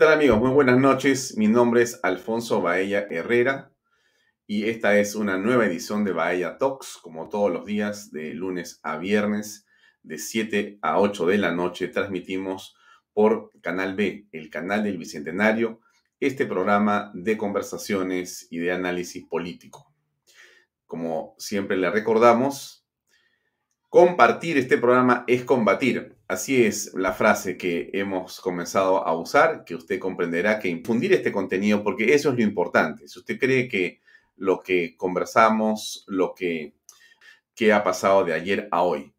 tal amigos? Muy buenas noches. Mi nombre es Alfonso Baella Herrera y esta es una nueva edición de Baella Talks, como todos los días, de lunes a viernes, de 7 a 8 de la noche. Transmitimos por Canal B, el canal del Bicentenario, este programa de conversaciones y de análisis político. Como siempre le recordamos, compartir este programa es combatir. Así es la frase que hemos comenzado a usar, que usted comprenderá que infundir este contenido, porque eso es lo importante. Si usted cree que lo que conversamos, lo que, que ha pasado de ayer a hoy.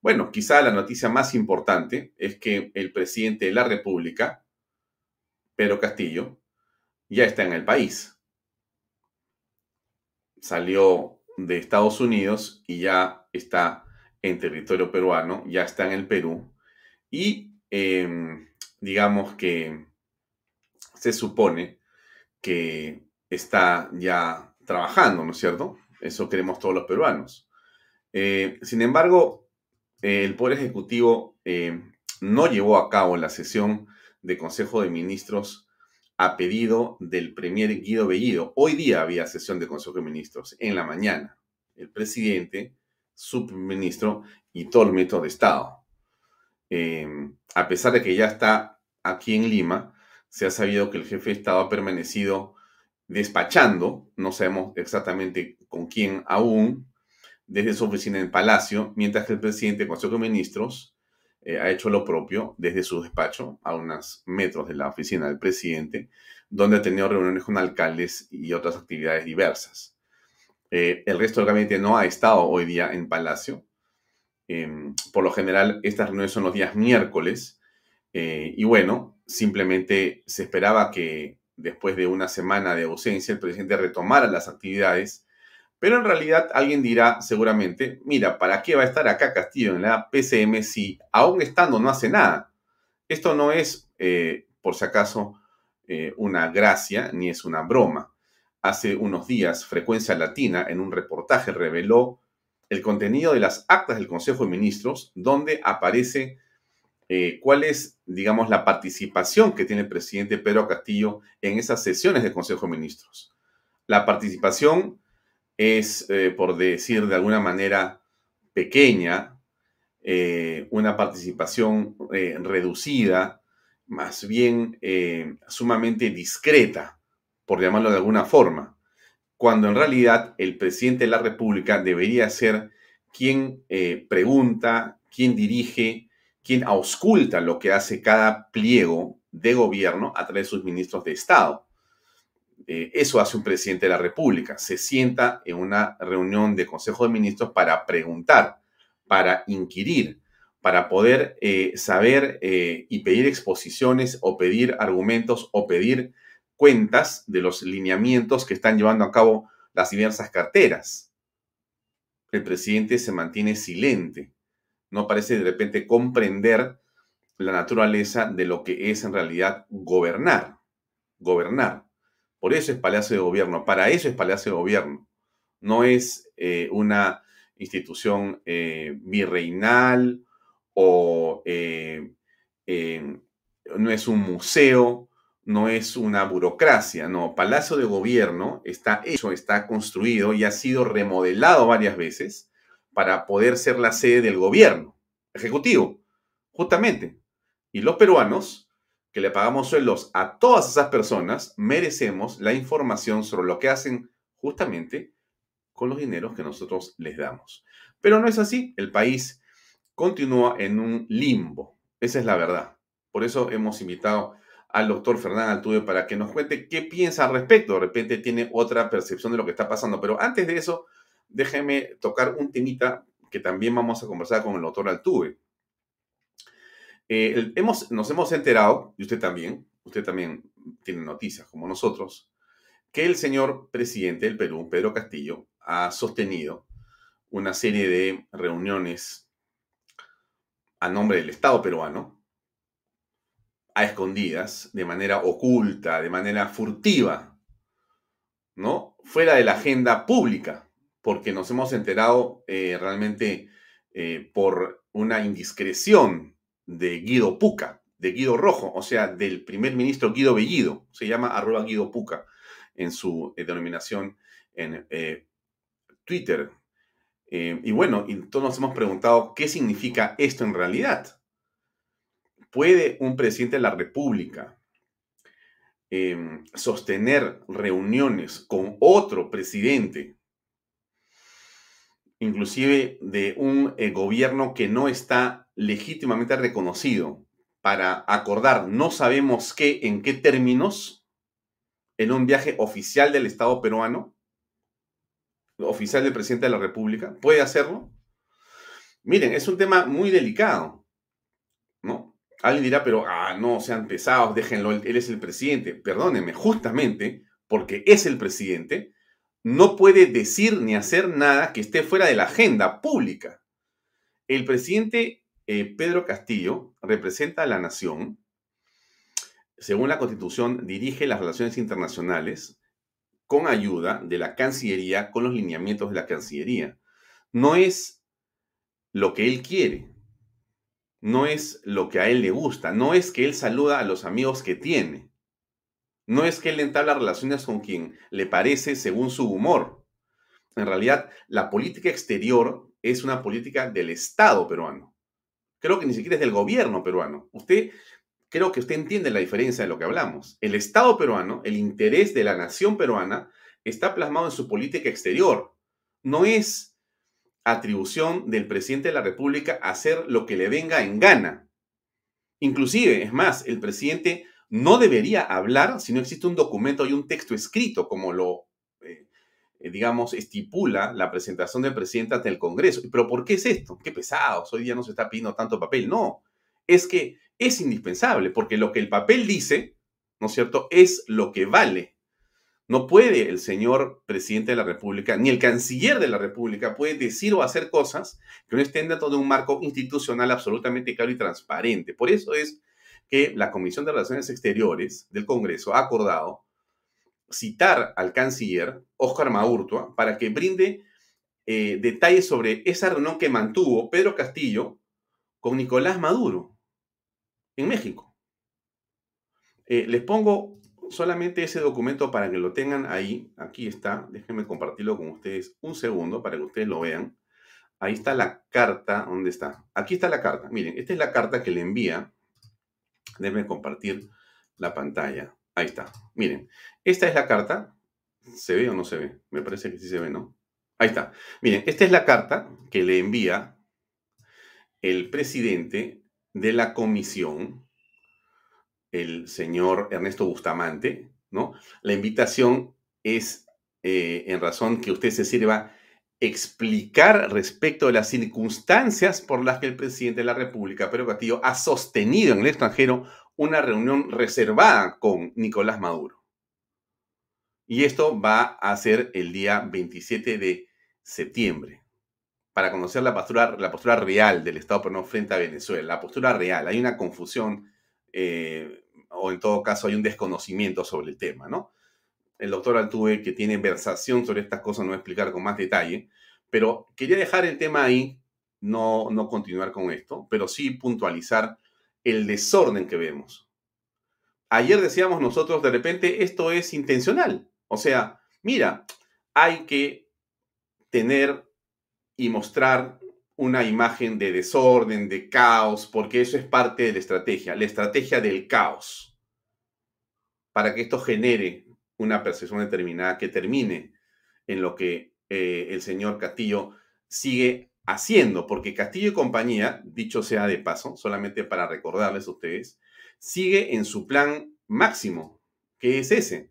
Bueno, quizá la noticia más importante es que el presidente de la República, Pedro Castillo, ya está en el país. Salió de Estados Unidos y ya está en territorio peruano, ya está en el Perú y em, digamos que se supone que está ya trabajando, ¿no es cierto? Eso queremos todos los peruanos. Eh, sin embargo, el Poder Ejecutivo em, no llevó a cabo la sesión de Consejo de Ministros a pedido del Premier Guido Bellido. Hoy día había sesión de Consejo de Ministros, en la mañana. El presidente, su ministro y todo el ministro de Estado. Em, a pesar de que ya está aquí en Lima, se ha sabido que el jefe de Estado ha permanecido despachando, no sabemos exactamente con quién aún, desde su oficina en Palacio, mientras que el presidente del Consejo de Ministros eh, ha hecho lo propio desde su despacho, a unos metros de la oficina del presidente, donde ha tenido reuniones con alcaldes y otras actividades diversas. Eh, el resto del gabinete no ha estado hoy día en Palacio, Em, por lo general, estas reuniones son los días miércoles. Eh, y bueno, simplemente se esperaba que después de una semana de ausencia el presidente retomara las actividades. Pero en realidad alguien dirá seguramente, mira, ¿para qué va a estar acá Castillo en la PCM si aún estando no hace nada? Esto no es, eh, por si acaso, eh, una gracia ni es una broma. Hace unos días, Frecuencia Latina, en un reportaje, reveló el contenido de las actas del Consejo de Ministros, donde aparece eh, cuál es, digamos, la participación que tiene el presidente Pedro Castillo en esas sesiones del Consejo de Ministros. La participación es, eh, por decir de alguna manera, pequeña, eh, una participación reducida, más bien sumamente discreta, por llamarlo de alguna forma cuando en realidad el presidente de la República debería ser quien eh, pregunta, quien dirige, quien ausculta lo que hace cada pliego de gobierno a través de sus ministros de Estado. Eh, eso hace un presidente de la República. Se sienta en una reunión de Consejo de Ministros para preguntar, para inquirir, para poder eh, saber y pedir exposiciones o pedir argumentos o pedir cuentas de los lineamientos que están llevando a cabo las diversas carteras. El presidente se mantiene silente, no parece de repente comprender la naturaleza de lo que es en realidad gobernar. Gobernar. Por eso es Palacio de Gobierno, para eso es Palacio de Gobierno. No es eh, una institución eh, virreinal o eh, no es un museo no es una burocracia, no. Palacio de Gobierno está hecho, está construido y ha sido remodelado varias veces para poder ser la sede del gobierno ejecutivo, justamente. Y los peruanos, que le pagamos sueldos a todas esas personas, merecemos la información sobre lo que hacen justamente con los dineros que nosotros les damos. Pero no es así, el país continúa en un limbo, esa es la verdad. Por eso hemos invitado al doctor Fernán Altuve para que nos cuente qué piensa al respecto. De repente tiene otra percepción de lo que está pasando. Pero antes de eso, déjeme tocar un temita que también vamos a conversar con el doctor Altuve. Eh, hemos, nos hemos enterado, y usted también, usted también tiene noticias como nosotros, que el señor presidente del Perú, Pedro Castillo, ha sostenido una serie de reuniones a nombre del Estado peruano a escondidas, de manera oculta, de manera furtiva, ¿no? Fuera de la agenda pública, porque nos hemos enterado eh, realmente eh, por una indiscreción de Guido Puca, de Guido Rojo, o sea, del primer ministro Guido Bellido. Se llama arroba Guido Puca en su eh, denominación en Twitter. Y bueno, y todos nos hemos preguntado qué significa esto en realidad. ¿Puede un presidente de la República em, sostener reuniones con otro presidente, inclusive de un gobierno que no está legítimamente reconocido, para acordar no sabemos qué, en qué términos, en un viaje oficial del Estado peruano, oficial del presidente de la República, puede hacerlo. Miren, es un tema muy delicado, ¿no? Alguien dirá, pero, ah, no, sean pesados, déjenlo, él es el presidente. Perdónenme, justamente porque es el presidente, no puede decir ni hacer nada que esté fuera de la agenda pública. El presidente eh, Pedro Castillo representa a la nación, según la Constitución, dirige las relaciones internacionales con ayuda de la Cancillería, con los lineamientos de la Cancillería. No es lo que él quiere, no es lo que a él le gusta, no es que él saluda a los amigos que tiene, no es que él entabla relaciones con quien le parece según su humor. En realidad, la política exterior es una política del Estado peruano creo que ni siquiera es del gobierno peruano. Usted, creo que usted entiende la diferencia de lo que hablamos. El Estado peruano, el interés de la nación peruana, está plasmado en su política exterior. No es atribución del presidente de la República hacer lo que le venga en gana. Inclusive, es más, el presidente no debería hablar si no existe un documento y un texto escrito, como lo eh, digamos, estipula la presentación del presidente ante el Congreso. ¿Pero por qué es esto? Qué pesado, hoy día no se está pidiendo tanto papel. No, es que es indispensable, porque lo que el papel dice, ¿no es cierto?, es lo que vale. No puede el señor presidente de la República, ni el canciller de la República, decir o hacer cosas que no estén dentro de un marco institucional absolutamente claro y transparente. Por eso es que la Comisión de Relaciones Exteriores del Congreso ha acordado citar al canciller Óscar Maurtua para que brinde eh, detalles sobre esa reunión que mantuvo Pedro Castillo con Nicolás Maduro en México. Eh, les pongo solamente ese documento para que lo tengan ahí. Aquí está. Déjenme compartirlo con ustedes un segundo para que ustedes lo vean. Ahí está la carta. ¿Dónde está? Aquí está la carta. Miren, esta es la carta que le envía. Déjenme compartir la pantalla. Ahí está. Miren, esta es la carta. ¿Se ve o no se ve? Me parece que sí se ve, ¿no? Ahí está. Miren, esta es la carta que le envía el presidente de la comisión, el señor Ernesto Bustamante, ¿no? La invitación es eh, en razón que usted se sirva explicar respecto de las circunstancias por las que el presidente de la República, Pedro Castillo, ha sostenido en el extranjero una reunión reservada con Nicolás Maduro. Y esto va a ser el día 27 de septiembre, para conocer la postura, la postura real del Estado peruano frente a Venezuela. La postura real. Hay una confusión, eh, o en todo caso hay un desconocimiento sobre el tema, ¿no? El doctor Altuve, que tiene versación sobre estas cosas, no va a explicar con más detalle, pero quería dejar el tema ahí, no, no continuar con esto, pero sí puntualizar el desorden que vemos. Ayer decíamos nosotros, de repente, esto es intencional. O sea, mira, hay que tener y mostrar una imagen de desorden, de caos, porque eso es parte de la estrategia, la estrategia del caos, para que esto genere una percepción determinada que termine en lo que eh, el señor Castillo sigue haciendo, porque Castillo y compañía, dicho sea de paso, solamente para recordarles a ustedes, sigue en su plan máximo, que es ese,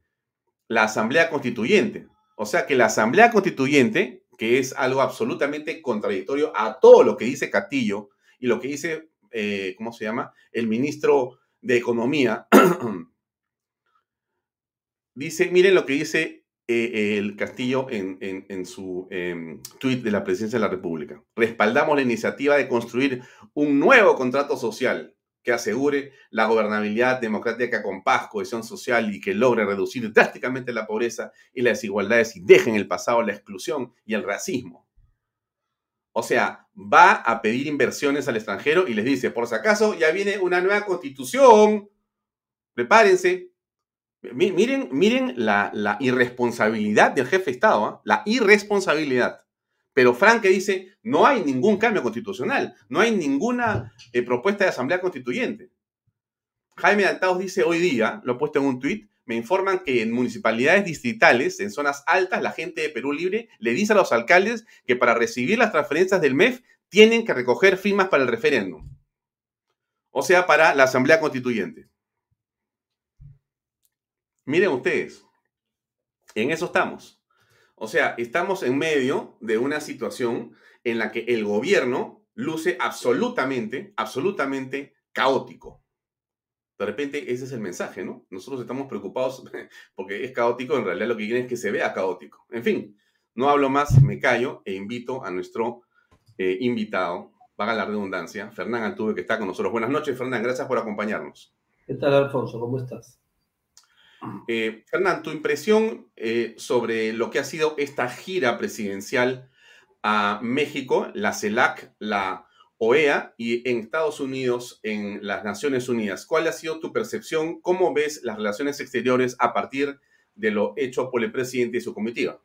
la Asamblea Constituyente. O sea que la Asamblea Constituyente, que es algo absolutamente contradictorio a todo lo que dice Castillo y lo que dice, eh, ¿cómo se llama? El ministro de Economía, dice, miren lo que dice eh, el Castillo en, su em, tuit de la Presidencia de la República. Respaldamos la iniciativa de construir un nuevo contrato social que asegure la gobernabilidad democrática con paz, cohesión social y que logre reducir drásticamente la pobreza y las desigualdades y deje en el pasado la exclusión y el racismo. O sea, va a pedir inversiones al extranjero y les dice, por si acaso, ya viene una nueva constitución, prepárense. Miren, miren la, irresponsabilidad del jefe de Estado, ¿ah? la irresponsabilidad. Pero Frank dice, no hay ningún cambio constitucional, no hay ninguna eh, propuesta de asamblea constituyente. Jaime Altaos dice hoy día, lo he puesto en un tuit, me informan que en municipalidades distritales, en zonas altas, la gente de Perú Libre le dice a los alcaldes que para recibir las transferencias del MEF tienen que recoger firmas para el referéndum. O sea, para la asamblea constituyente. Miren ustedes, en eso estamos. O sea, estamos en medio de una situación en la que el gobierno luce absolutamente, absolutamente caótico. De repente ese es el mensaje, ¿no? Nosotros estamos preocupados porque es caótico, en realidad lo que quieren es que se vea caótico. En fin, no hablo más, me callo e invito a nuestro eh, invitado, vaga la redundancia, Fernán Altuve, que está con nosotros. Buenas noches, Fernán, gracias por acompañarnos. ¿Qué tal, Alfonso? ¿Cómo estás? Eh, Fernán, tu impresión eh, sobre lo que ha sido esta gira presidencial a México, la CELAC, la OEA y en Estados Unidos, en las Naciones Unidas. ¿Cuál ha sido tu percepción? ¿Cómo ves las relaciones exteriores a partir de lo hecho por el presidente y su comitiva?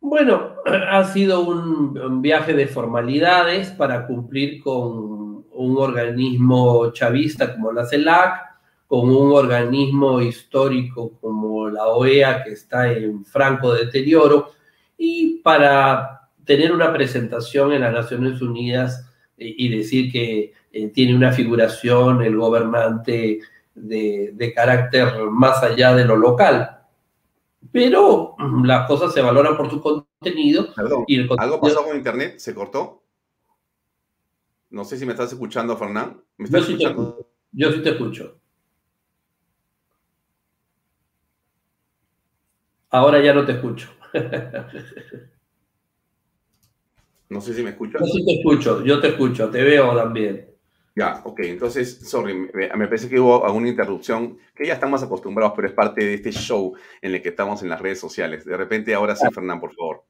Bueno, ha sido un, viaje de formalidades para cumplir con un organismo chavista como la CELAC, con un organismo histórico como la OEA que está en franco deterioro y para tener una presentación en las Naciones Unidas y, decir que eh, tiene una figuración el gobernante de, carácter más allá de lo local. Pero mm, las cosas se valoran por su contenido. y ¿Algo pasó con Internet? ¿Se cortó? No sé si me estás escuchando, Fernán. ¿Me estás yo, escuchando? Sí te, yo sí te escucho. Ahora ya no te escucho. No sé si me escuchas. Yo sí te escucho, yo te escucho, te veo también. Ya, ok, entonces, sorry, me, parece que hubo alguna interrupción, que ya estamos acostumbrados, pero es parte de este show en el que estamos en las redes sociales. De repente, ahora sí, Fernán, por favor.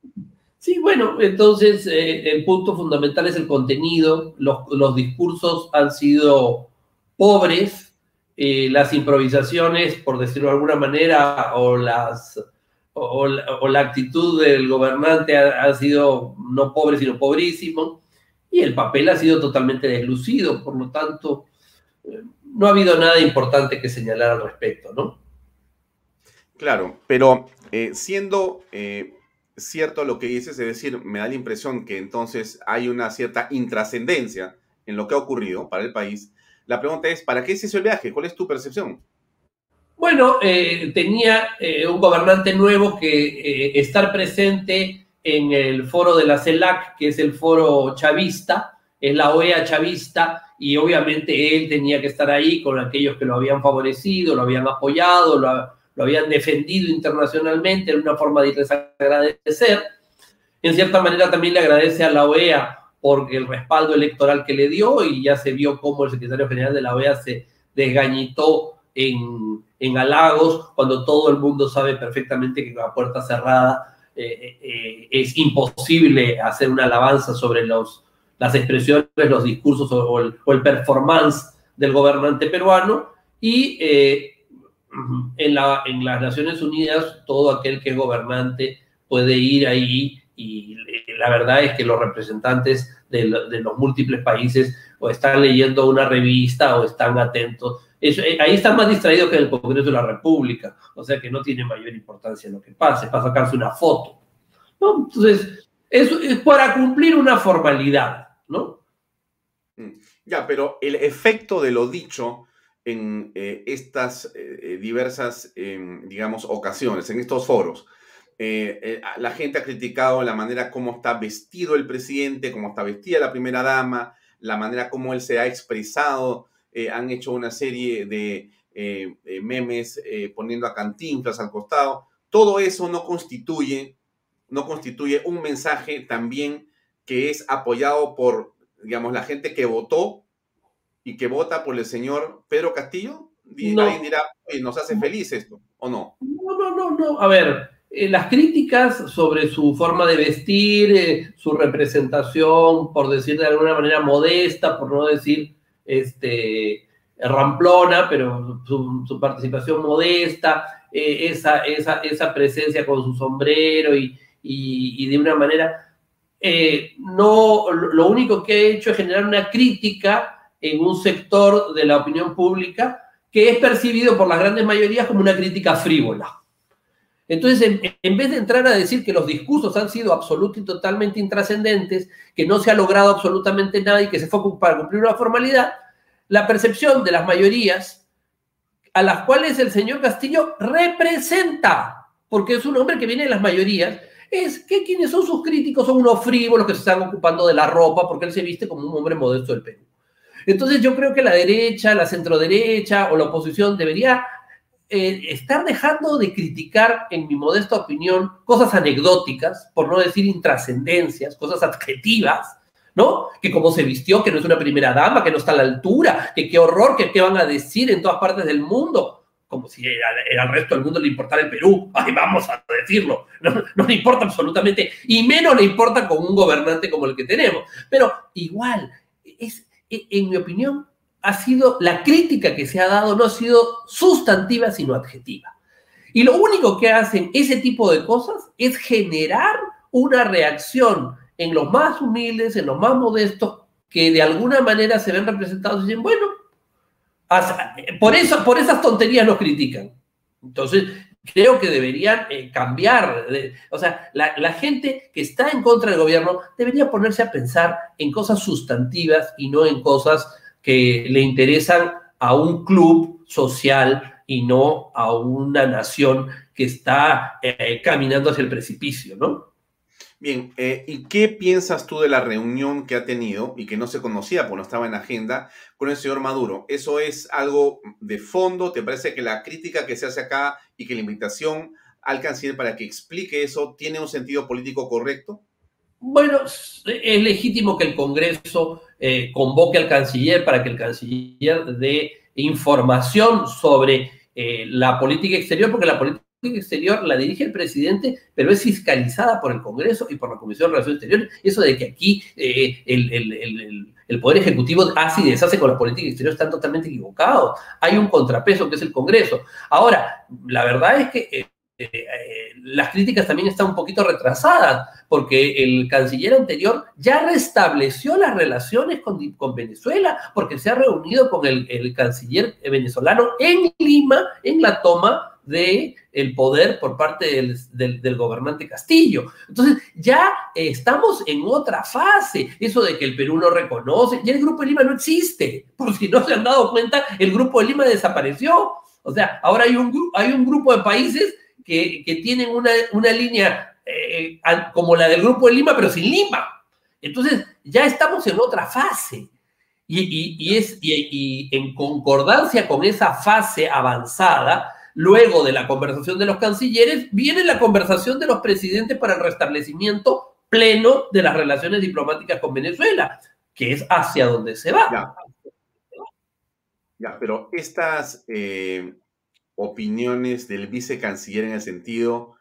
Sí, bueno, entonces eh, el punto fundamental es el contenido. Los, discursos han sido pobres, eh, las improvisaciones, por decirlo de alguna manera, o las o, la actitud del gobernante ha, sido no pobre, sino pobrísimo, y el papel ha sido totalmente deslucido, por lo tanto, eh, no ha habido nada importante que señalar al respecto, ¿no? Claro, pero eh, siendo eh, cierto lo que dices, es decir, me da la impresión que entonces hay una cierta intrascendencia en lo que ha ocurrido para el país, la pregunta es, ¿para qué se hizo el viaje? ¿Cuál es tu percepción? Bueno, eh, tenía eh, un gobernante nuevo que eh, estar presente en el foro de la CELAC, que es el foro chavista, es la OEA chavista, y obviamente él tenía que estar ahí con aquellos que lo habían favorecido, lo habían apoyado, lo, habían defendido internacionalmente, en una forma de irles agradecer. En cierta manera también le agradece a la OEA por el respaldo electoral que le dio y ya se vio cómo el secretario general de la OEA se desgañitó en, en halagos, cuando todo el mundo sabe perfectamente que con la puerta cerrada eh, eh, es imposible hacer una alabanza sobre los, las expresiones, los discursos o el, performance del gobernante peruano. Y eh, en, la, en las Naciones Unidas, todo aquel que es gobernante puede ir ahí y la verdad es que los representantes de, de los múltiples países o están leyendo una revista o están atentos eh, ahí está más distraído que en el Congreso de la República, o sea que no tiene mayor importancia lo que pase, para sacarse una foto. Entonces, eso es para cumplir una formalidad, ¿no? Mm. Ya, pero el efecto de lo dicho en eh, estas eh, diversas, em, digamos, ocasiones, en estos foros, la gente ha criticado la manera como está vestido el presidente, cómo está vestida la primera dama, la manera como él se ha expresado eh, han hecho una serie de eh, eh, memes poniendo a cantinflas al costado. Todo eso no constituye, no constituye un mensaje también que es apoyado por, digamos, la gente que votó y que vota por el señor Pedro Castillo. Alguien dirá, nos hace feliz esto, ¿o no? No, no, no, no. A ver, eh, las críticas sobre su forma de vestir, eh, su representación, por decir de alguna manera modesta, por no decir este, ramplona, pero su, participación modesta, eh, esa, esa, esa, presencia con su sombrero y, y, de una manera... no, lo único que ha hecho es generar una crítica en un sector de la opinión pública que es percibido por las grandes mayorías como una crítica frívola. Entonces, en, vez de entrar a decir que los discursos han sido absolutamente y totalmente intrascendentes, que no se ha logrado absolutamente nada y que se fue para cumplir una formalidad, la percepción de las mayorías a las cuales el señor Castillo representa, porque es un hombre que viene de las mayorías, es que quienes son sus críticos son unos frívolos que se están ocupando de la ropa porque él se viste como un hombre modesto del Perú. Entonces yo creo que la derecha, la centroderecha o la oposición debería eh, estar dejando de criticar, en mi modesta opinión, cosas anecdóticas, por no decir intrascendencias, cosas adjetivas, ¿no? Que como se vistió, que no es una primera dama, que no está a la altura, que qué horror, que qué van a decir en todas partes del mundo. Como si al resto del mundo le importara el Perú. Ay, vamos a decirlo. No, no le importa absolutamente, y menos le importa con un gobernante como el que tenemos. Pero igual, es, en mi opinión, ha sido, la crítica que se ha dado no ha sido sustantiva, sino adjetiva. Y lo único que hacen ese tipo de cosas es generar una reacción en los más humildes, en los más modestos, que de alguna manera se ven representados y dicen, bueno, por, eso, por esas tonterías nos critican. Entonces, creo que deberían eh, cambiar. o sea, la, la, gente que está en contra del gobierno debería ponerse a pensar en cosas sustantivas y no en cosas que le interesan a un club social y no a una nación que está eh, caminando hacia el precipicio, ¿no? Bien, eh, ¿y qué piensas tú de la reunión que ha tenido y que no se conocía porque no estaba en agenda con el señor Maduro? ¿Eso es algo de fondo? ¿Te parece que la crítica que se hace acá y que la invitación al canciller para que explique eso tiene un sentido político correcto? Bueno, es legítimo que el Congreso eh, convoque al canciller para que el canciller dé información sobre eh, la política exterior, porque la política exterior la dirige el presidente, pero es fiscalizada por el Congreso y por la Comisión de Relaciones Exteriores. Eso de que aquí eh, el, Poder Ejecutivo hace y deshace con la política exterior están totalmente equivocados. Hay un contrapeso que es el Congreso. Ahora, la verdad es que las críticas también están un poquito retrasadas, porque el canciller anterior ya restableció las relaciones con, Venezuela, porque se ha reunido con el, canciller venezolano en Lima en la toma del el poder por parte del, gobernante Castillo. Entonces, ya estamos en otra fase. Eso de que el Perú no reconoce, ya el Grupo de Lima no existe. Por si no se han dado cuenta, el Grupo de Lima desapareció. O sea, ahora hay un, hay un grupo de países que, tienen una, una línea eh, como la del Grupo de Lima, pero sin Lima. Entonces, ya estamos en otra fase. Y, y, es, y, en concordancia con esa fase avanzada, luego de la conversación de los cancilleres, viene la conversación de los presidentes para el restablecimiento pleno de las relaciones diplomáticas con Venezuela, que es hacia donde se va. Ya, pero estas eh, opiniones del vicecanciller en el sentido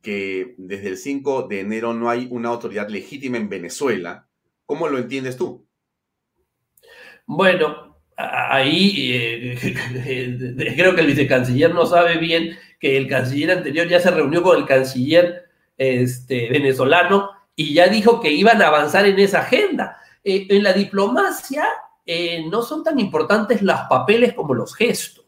que desde el 5 de enero no hay una autoridad legítima en Venezuela. ¿Cómo lo entiendes tú? Bueno, ahí eh, creo que el vicecanciller no sabe bien que el canciller anterior ya se reunió con el canciller este, venezolano y ya dijo que iban a avanzar en esa agenda. Eh, en la diplomacia eh, no son tan importantes los papeles como los gestos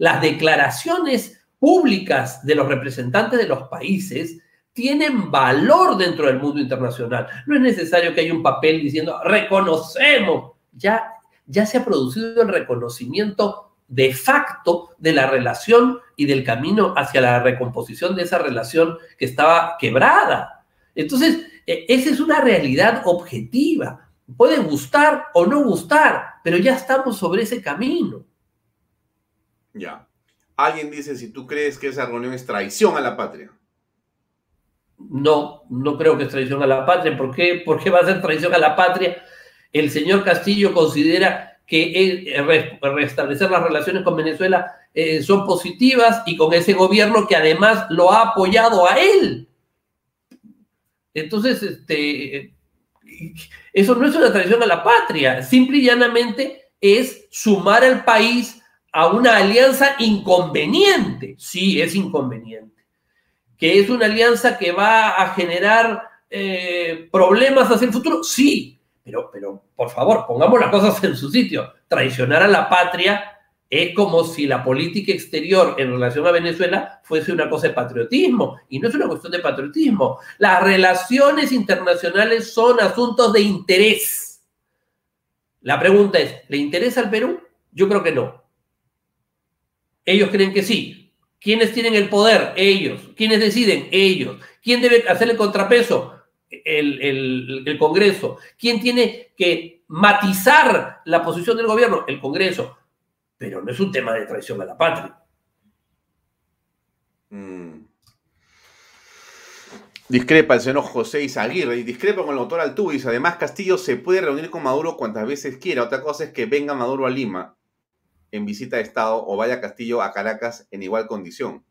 las declaraciones públicas de los representantes de los países tienen valor dentro del mundo internacional. No es necesario que haya un papel diciendo reconocemos. Ya, ya se ha producido el reconocimiento de facto de la relación y del camino hacia la recomposición de esa relación que estaba quebrada. Entonces, e, esa es una realidad objetiva. Puede gustar o no gustar, pero ya estamos sobre ese camino. Ya. Alguien dice si tú crees que esa reunión es traición a la patria. No, no creo que es traición a la patria. ¿Por qué, ¿Por qué va a ser traición a la patria? El señor Castillo considera que restablecer las relaciones con Venezuela eh, son positivas y con ese gobierno que además lo ha apoyado a él. Entonces, este, eso no es una traición a la patria, simple y llanamente es sumar al país a una alianza inconveniente. Sí, es inconveniente. Que es una alianza que va a generar eh, problemas hacia el futuro. Sí, pero, pero por favor, pongamos las cosas en su sitio. Traicionar a la patria es como si la política exterior en relación a Venezuela fuese una cosa de patriotismo, y no es una cuestión de patriotismo. Las relaciones internacionales son asuntos de interés. La pregunta es, ¿le interesa al Perú? Yo creo que no. Ellos creen que sí. ¿Quiénes tienen el poder? Ellos. ¿Quiénes deciden? Ellos. ¿Quién debe hacer el contrapeso? El, Congreso. ¿Quién tiene que matizar la posición del gobierno? El Congreso pero no es un tema de traición a la patria. Mm. Discrepa el señor José Izaguirre y discrepa con el doctor Altuvis. Además, Castillo se puede reunir con Maduro cuantas veces quiera. Otra cosa es que venga Maduro a Lima en visita de Estado o vaya Castillo a Caracas en igual condición.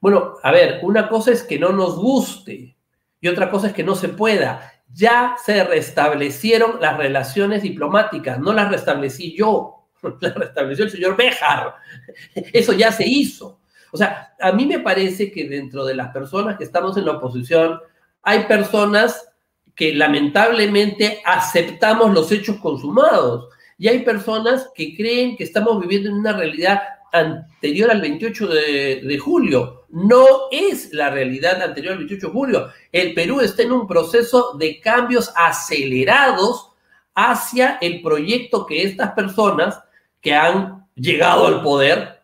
Bueno, a ver, una cosa es que no nos guste y otra cosa es que no se pueda. Ya se restablecieron las relaciones diplomáticas, no las restablecí yo la restableció el señor Béjar. Eso ya se hizo. O sea, a mí me parece que dentro de las personas que estamos en la oposición, hay personas que lamentablemente aceptamos los hechos consumados y hay personas que creen que estamos viviendo en una realidad anterior al 28 de, de, julio. No es la realidad anterior al 28 de julio. El Perú está en un proceso de cambios acelerados hacia el proyecto que estas personas que han llegado al poder.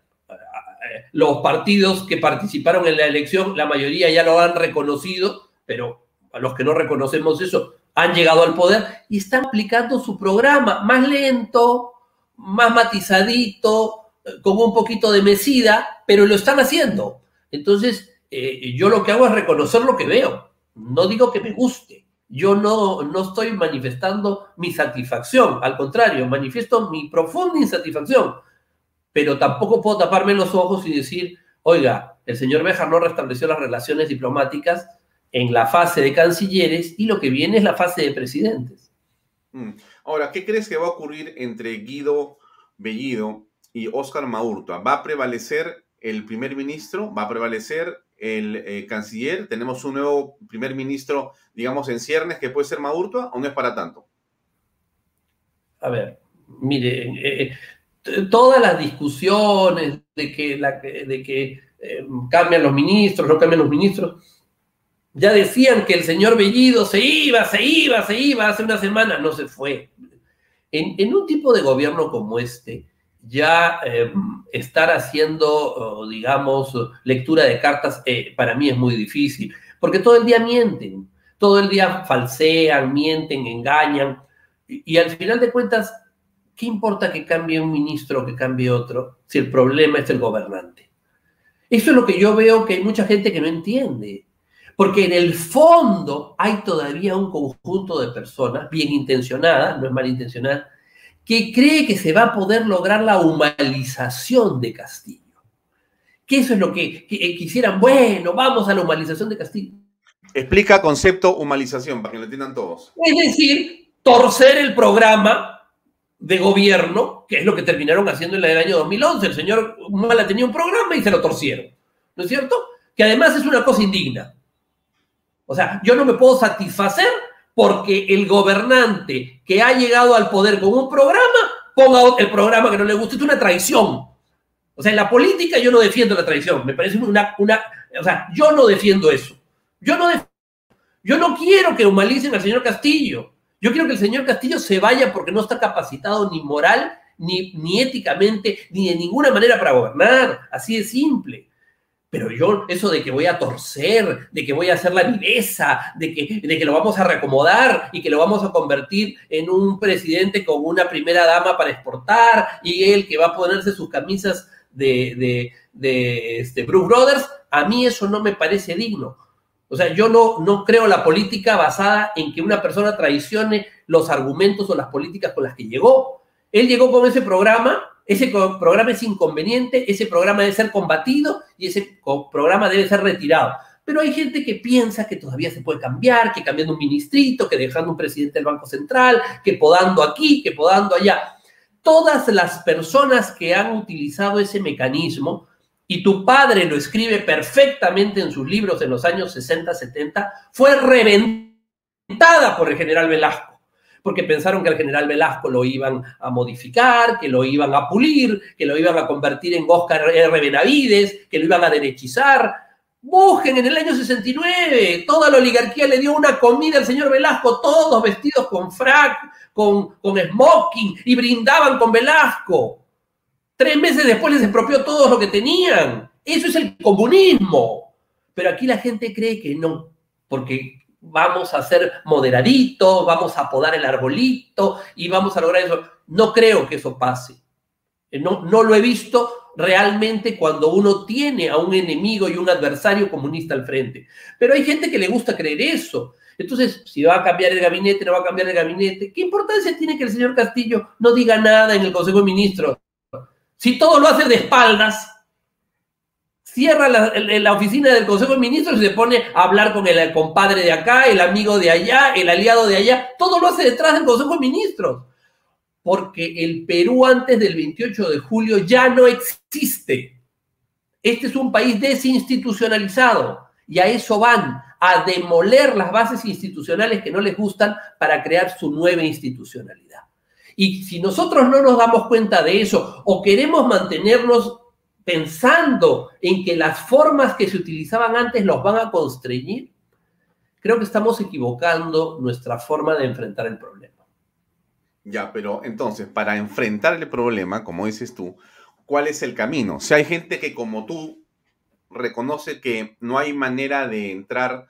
Los partidos que participaron en la elección, la mayoría ya lo han reconocido, pero a los que no reconocemos eso, han llegado al poder y están aplicando su programa más lento, más matizadito, con un poquito de mesida, pero lo están haciendo. Entonces, eh, yo lo que hago es reconocer lo que veo. No digo que me guste, yo no, no estoy manifestando mi satisfacción, al contrario, manifiesto mi profunda insatisfacción, pero tampoco puedo taparme los ojos y decir, oiga, el señor Bejar no restableció las relaciones diplomáticas en la fase de cancilleres y lo que viene es la fase de presidentes. Mm. Ahora, ¿qué crees que va a ocurrir entre Guido Bellido y Óscar Maurtua? ¿Va a prevalecer el primer ministro? ¿Va a prevalecer el eh, canciller, tenemos un nuevo primer ministro, digamos, en ciernes que puede ser Madurtua o no es para tanto? A ver, mire, eh, todas las discusiones de que, de que eh, cambian los ministros, no cambian los ministros, ya decían que el señor Bellido se iba, se iba, se iba, hace una semana no se fue. En, un tipo de gobierno como este, ya eh, estar haciendo, digamos, lectura de cartas eh, para mí es muy difícil, porque todo el día mienten, todo el día falsean, mienten, engañan, y, al final de cuentas, ¿qué importa que cambie un ministro o que cambie otro si el problema es el gobernante? Eso es lo que yo veo que hay mucha gente que no entiende. Porque en el fondo hay todavía un conjunto de personas bien intencionadas, no es malintencionada, que cree que se va a poder lograr la humanización de Castillo. Que eso es lo que, eh, quisieran, bueno, vamos a la humanización de Castillo. Explica concepto humanización para que lo entiendan todos. Es decir, torcer el programa de gobierno, que es lo que terminaron haciendo en el año 2011. El señor Humala tenía un programa y se lo torcieron. ¿No es cierto? Que además es una cosa indigna. O sea, yo no me puedo satisfacer porque el gobernante que ha llegado al poder con un programa ponga el programa que no le gusta. Es una traición. O sea, en la política yo no defiendo la traición. Me parece una... una o sea, yo no defiendo eso. Yo no, yo no quiero que humanicen al señor Castillo. Yo quiero que el señor Castillo se vaya porque no está capacitado ni moral, ni, ni éticamente, ni de ninguna manera para gobernar. Así de simple. Pero yo, eso de que voy a torcer, de que voy a hacer la viveza, de que, de que lo vamos a reacomodar y que lo vamos a convertir en un presidente con una primera dama para exportar y él que va a ponerse sus camisas de, de, este, Bruce Brothers, a mí eso no me parece digno. O sea, yo no, no creo la política basada en que una persona traicione los argumentos o las políticas con las que llegó. Él llegó con ese programa ese programa es inconveniente, ese programa debe ser combatido y ese programa debe ser retirado. Pero hay gente que piensa que todavía se puede cambiar, que cambiando un ministrito, que dejando un presidente del Banco Central, que podando aquí, que podando allá. Todas las personas que han utilizado ese mecanismo, y tu padre lo escribe perfectamente en sus libros en los años 60, 70, fue reventada por el general Velasco porque pensaron que al general Velasco lo iban a modificar, que lo iban a pulir, que lo iban a convertir en Oscar R. Benavides, que lo iban a derechizar. Busquen en el año 69, toda la oligarquía le dio una comida al señor Velasco, todos vestidos con frac, con, con smoking y brindaban con Velasco. Tres meses después les expropió todo lo que tenían. Eso es el comunismo. Pero aquí la gente cree que no, porque vamos a ser moderaditos, vamos a podar el arbolito y vamos a lograr eso. No creo que eso pase. No, no lo he visto realmente cuando uno tiene a un enemigo y un adversario comunista al frente. Pero hay gente que le gusta creer eso. Entonces, si va a cambiar el gabinete, no va a cambiar el gabinete, ¿qué importancia tiene que el señor Castillo no diga nada en el Consejo de Ministros? Si todo lo hace de espaldas, cierra la, oficina del Consejo de Ministros y se pone a hablar con el compadre de acá, el amigo de allá, el aliado de allá, todo lo hace detrás del Consejo de Ministros porque el Perú antes del 28 de julio ya no existe. Este es un país desinstitucionalizado y a eso van, a demoler las bases institucionales que no les gustan para crear su nueva institucionalidad. Y si nosotros no nos damos cuenta de eso o queremos mantenernos pensando en que las formas que se utilizaban antes los van a constreñir, creo que estamos equivocando nuestra forma de enfrentar el problema. Ya, pero entonces, para enfrentar el problema, como dices tú, ¿cuál es el camino? Si hay gente que como tú reconoce que no hay manera de entrar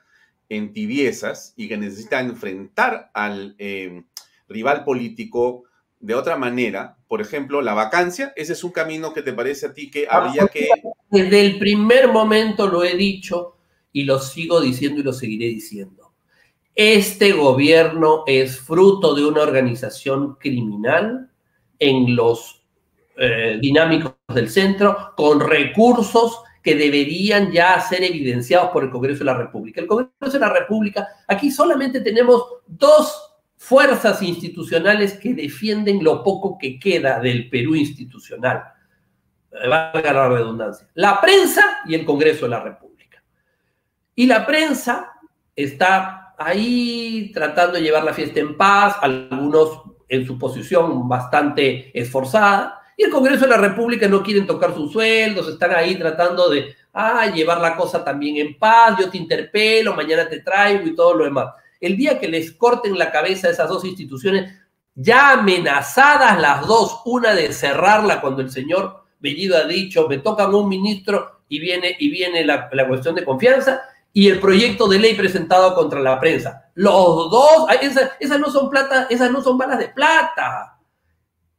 en tibiezas y que necesita enfrentar al eh, rival político de otra manera, por ejemplo, la vacancia, ese es un camino que te parece a ti que habría que... Desde el primer momento lo he dicho y lo sigo diciendo y lo seguiré diciendo este gobierno es fruto de una organización criminal en los eh, dinámicos del centro con recursos que deberían ya ser evidenciados por el Congreso de la República. El Congreso de la República, aquí solamente tenemos dos fuerzas institucionales que defienden lo poco que queda del Perú institucional. Valga la redundancia. La prensa y el Congreso de la República. Y la prensa está ahí tratando de llevar la fiesta en paz, algunos en su posición bastante esforzada, y el Congreso de la República no quieren tocar sus sueldos, están ahí tratando de ah, llevar la cosa también en paz, yo te interpelo, mañana te traigo y todo lo demás. El día que les corten la cabeza a esas dos instituciones, ya amenazadas las dos, una de cerrarla cuando el señor Bellido ha dicho, me tocan un ministro y viene, y viene la, la cuestión de confianza, y el proyecto de ley presentado contra la prensa. Los dos, esas, no son plata, esas no son balas de plata.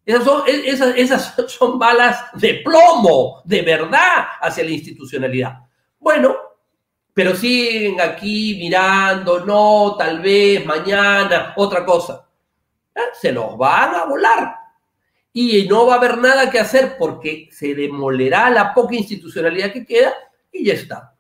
Esas son, esas, esas son balas de plomo, de verdad, hacia la institucionalidad. Bueno, pero siguen aquí mirando, no, tal vez mañana, otra cosa. ¿Eh? Se los van a volar. Y no va a haber nada que hacer porque se demolerá la poca institucionalidad que queda y ya está.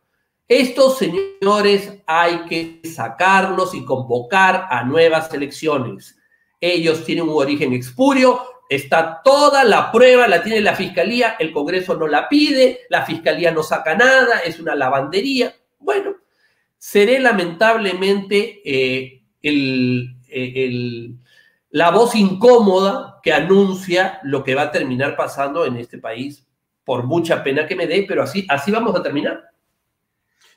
Estos señores hay que sacarlos y convocar a nuevas elecciones. Ellos tienen un origen expurio, está toda la prueba, la tiene la fiscalía, el Congreso no la pide, la fiscalía no saca nada, es una lavandería. Bueno, seré lamentablemente eh, el, la voz incómoda que anuncia lo que va a terminar pasando en este país, por mucha pena que me dé, pero así, así vamos a terminar.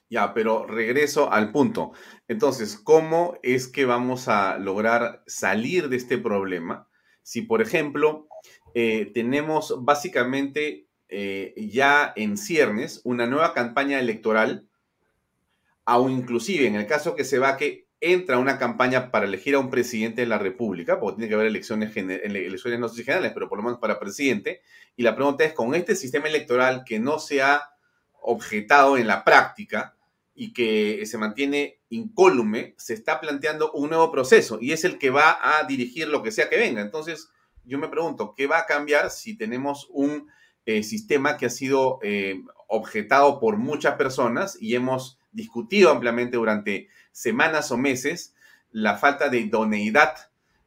Ya, pero regreso al punto. Entonces, ¿cómo es que vamos a lograr salir de este problema si, por ejemplo, eh, tenemos básicamente eh, ya en ciernes una nueva campaña electoral, o inclusive en el caso que se va que entra una campaña para elegir a un presidente de la República, porque tiene que haber elecciones, elecciones no generales, pero por lo menos para presidente, y la pregunta es, con este sistema electoral que no se ha objetado en la práctica, y que se mantiene incólume, se está planteando un nuevo proceso y es el que va a dirigir lo que sea que venga. Entonces, yo me pregunto, ¿qué va a cambiar si tenemos un eh, sistema que ha sido eh, objetado por muchas personas y hemos discutido ampliamente durante semanas o meses la falta de idoneidad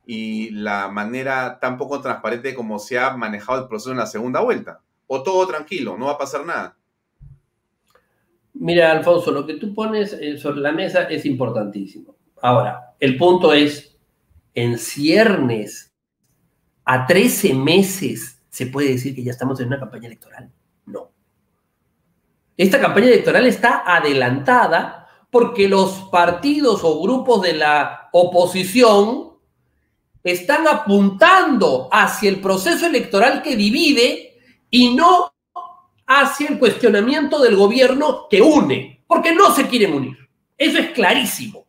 y la manera tan poco transparente como se ha manejado el proceso en la segunda vuelta? ¿O todo tranquilo, no va a pasar nada? Mira, Alfonso, lo que tú pones eh, sobre la mesa es importantísimo. Ahora, el punto es, en ciernes, a 13 meses, ¿se puede decir que ya estamos en una campaña electoral? Esta campaña electoral está adelantada porque los partidos o grupos de la oposición están apuntando hacia el proceso electoral que divide y no hacia el cuestionamiento del gobierno que une, porque no se quieren unir. Eso es clarísimo.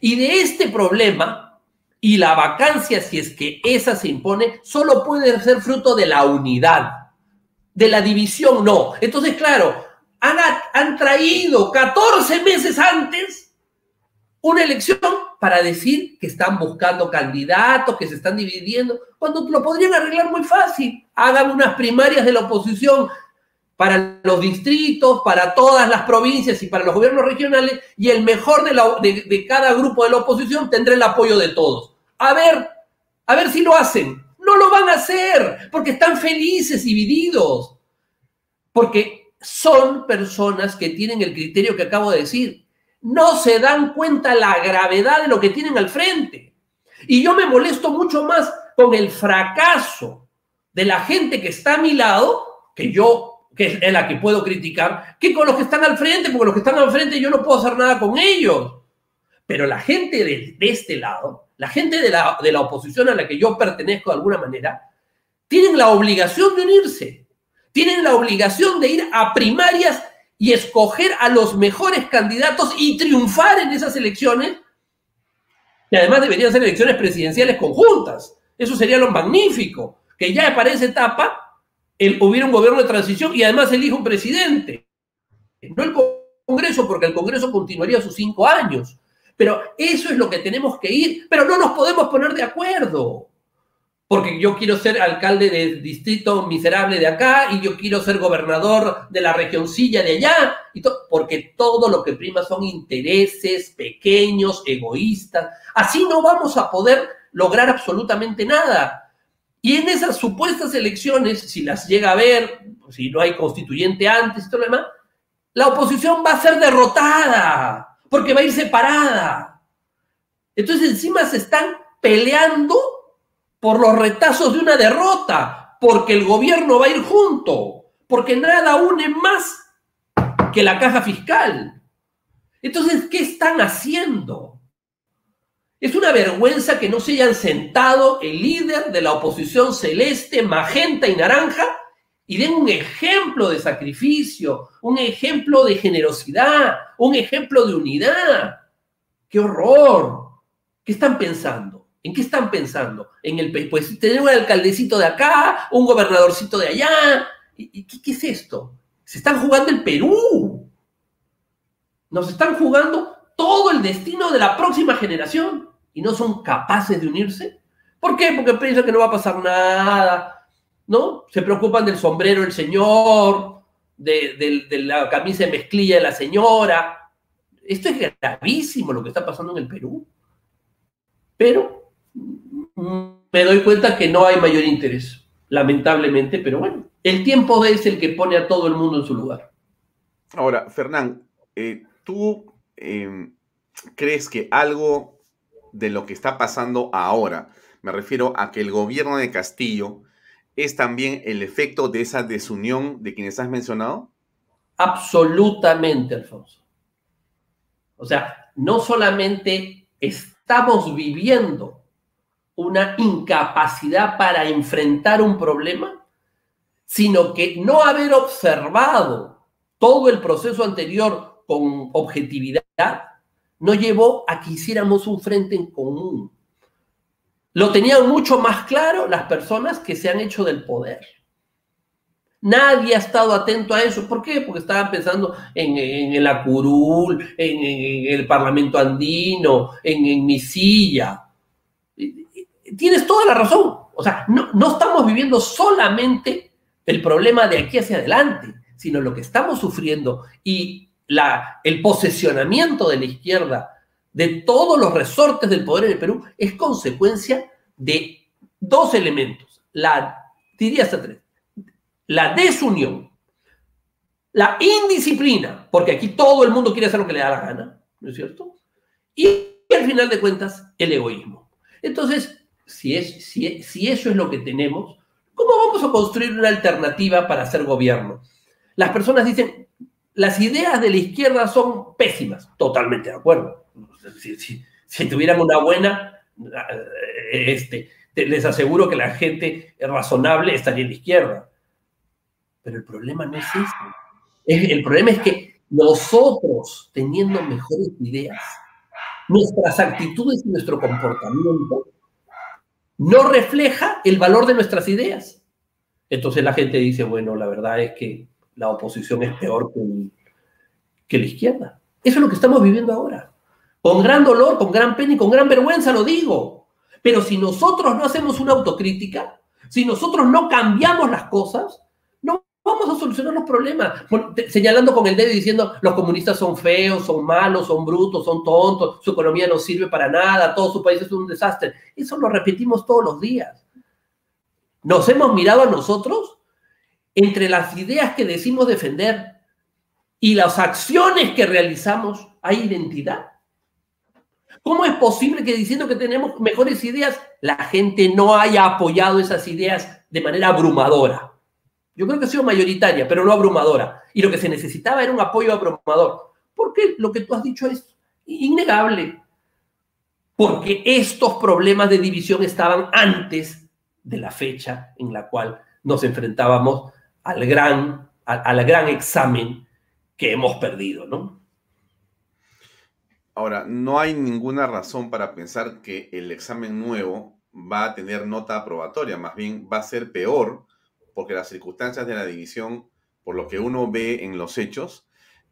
Y de este problema y la vacancia, si es que esa se impone, solo puede ser fruto de la unidad, de la división no. Entonces, claro, han, traído 14 meses antes una elección para decir que están buscando candidatos, que se están dividiendo, cuando lo podrían arreglar muy fácil. Hagan unas primarias de la oposición para los distritos, para todas las provincias y para los gobiernos regionales, y el mejor de, de, cada grupo de la oposición tendrá el apoyo de todos. A ver, a ver si lo hacen. No lo van a hacer, porque están felices, divididos, porque son personas que tienen el criterio que acabo de decir. No se dan cuenta la gravedad de lo que tienen al frente. Y yo me molesto mucho más con el fracaso de la gente que está a mi lado, que yo que es la que puedo criticar, que con los que están al frente, porque los que están al frente yo no puedo hacer nada con ellos. Pero la gente de, este lado, la gente de la, de la oposición a la que yo pertenezco de alguna manera, tienen la obligación de unirse, tienen la obligación de ir a primarias y escoger a los mejores candidatos y triunfar en esas elecciones. Y además deberían ser elecciones presidenciales conjuntas. Eso sería lo magnífico, que ya para esa etapa el, hubiera un gobierno de transición y además elige un presidente. No el Congreso, porque el Congreso continuaría sus cinco años. Pero eso es lo que tenemos que ir. Pero no nos podemos poner de acuerdo. Porque yo quiero ser alcalde del distrito miserable de acá y yo quiero ser gobernador de la regioncilla de allá. Y porque todo lo que prima son intereses pequeños, egoístas. Así no vamos a poder lograr absolutamente nada. Y en esas supuestas elecciones, si las llega a ver, si no hay constituyente antes y todo lo demás, la oposición va a ser derrotada, porque va a ir separada. Entonces encima se están peleando por los retazos de una derrota, porque el gobierno va a ir junto, porque nada une más que la caja fiscal. Entonces, ¿qué están haciendo? Es una vergüenza que no se hayan sentado el líder de la oposición celeste, magenta y naranja y den un ejemplo de sacrificio, un ejemplo de generosidad, un ejemplo de unidad. ¡Qué horror! ¿Qué están pensando? ¿En qué están pensando? En el pues tener un alcaldecito de acá, un gobernadorcito de allá. ¿Y qué, qué es esto? Se están jugando el Perú. Nos están jugando todo el destino de la próxima generación y no son capaces de unirse? ¿Por qué? Porque piensan que no va a pasar nada, ¿no? Se preocupan del sombrero del señor, de, la camisa de mezclilla de la señora. Esto es gravísimo lo que está pasando en el Perú. Pero me doy cuenta que no hay mayor interés, lamentablemente, pero bueno, el tiempo es el que pone a todo el mundo en su lugar. Ahora, Fernán, eh, ¿tú em, crees que algo de lo que está pasando ahora. Me refiero a que el gobierno de Castillo es también el efecto de esa desunión de quienes has mencionado. Absolutamente, Alfonso. O sea, no solamente estamos viviendo una incapacidad para enfrentar un problema, sino que no haber observado todo el proceso anterior con objetividad no llevó a que hiciéramos un frente en común. Lo tenían mucho más claro las personas que se han hecho del poder. Nadie ha estado atento a eso. ¿Por qué? Porque estaban pensando en, el Acurul, en, el Parlamento andino, en, en mi silla. Tienes toda la razón. O sea, no, estamos viviendo solamente el problema de aquí hacia adelante, sino lo que estamos sufriendo y el posesionamiento de la izquierda de todos los resortes del poder en el Perú es consecuencia de dos elementos. La, diría hasta tres. La desunión, la indisciplina, porque aquí todo el mundo quiere hacer lo que le da la gana, ¿no es cierto? Y al final de cuentas, el egoísmo. Entonces, si, es, si, si eso es lo que tenemos, ¿cómo vamos a construir una alternativa para hacer gobierno? Las personas dicen, las ideas de la izquierda son pésimas. Totalmente de acuerdo. Si, tuvieran una buena, eh, este, les aseguro que la gente razonable estaría en la izquierda. Pero el problema no es ese. El problema es que nosotros, teniendo mejores ideas, nuestras actitudes y nuestro comportamiento no refleja el valor de nuestras ideas. Entonces la gente dice, bueno, la verdad es que la oposición es peor que, que la izquierda. Eso es lo que estamos viviendo ahora. Con gran dolor, con gran pena y con gran vergüenza lo digo. Pero si nosotros no hacemos una autocrítica, si nosotros no cambiamos las cosas, vamos a solucionar los problemas. Señalando con el dedo y diciendo los comunistas son feos, son malos, son brutos, son tontos, su economía no sirve para nada, todo su país es un desastre. Eso lo repetimos todos los días. Nos hemos mirado a nosotros entre las ideas que decimos defender y las acciones que realizamos, ¿hay identidad? ¿Cómo es posible que diciendo que tenemos mejores ideas, la gente no haya apoyado esas ideas de manera abrumadora? Yo creo que ha sido mayoritaria, pero no abrumadora. Y lo que se necesitaba era un apoyo abrumador. Porque lo que tú has dicho es innegable. Porque estos problemas de división estaban antes de la fecha en la cual nos enfrentábamos al gran, al, gran examen que hemos perdido, ¿no? Ahora, no hay ninguna razón para pensar que el examen nuevo va a tener nota aprobatoria, más bien va a ser peor porque las circunstancias de la división, por lo que uno ve en los hechos,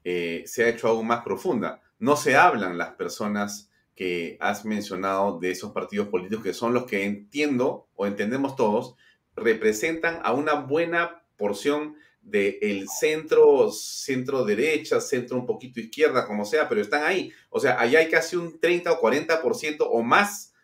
eh, se ha hecho aún más profunda. No se hablan las personas que has mencionado de esos partidos políticos que son los que entiendo o entendemos todos, representan a una buena porción del centro, centro derecha, centro un poquito izquierda, como sea, pero están ahí. O sea, allá hay casi un 30 o 40% o más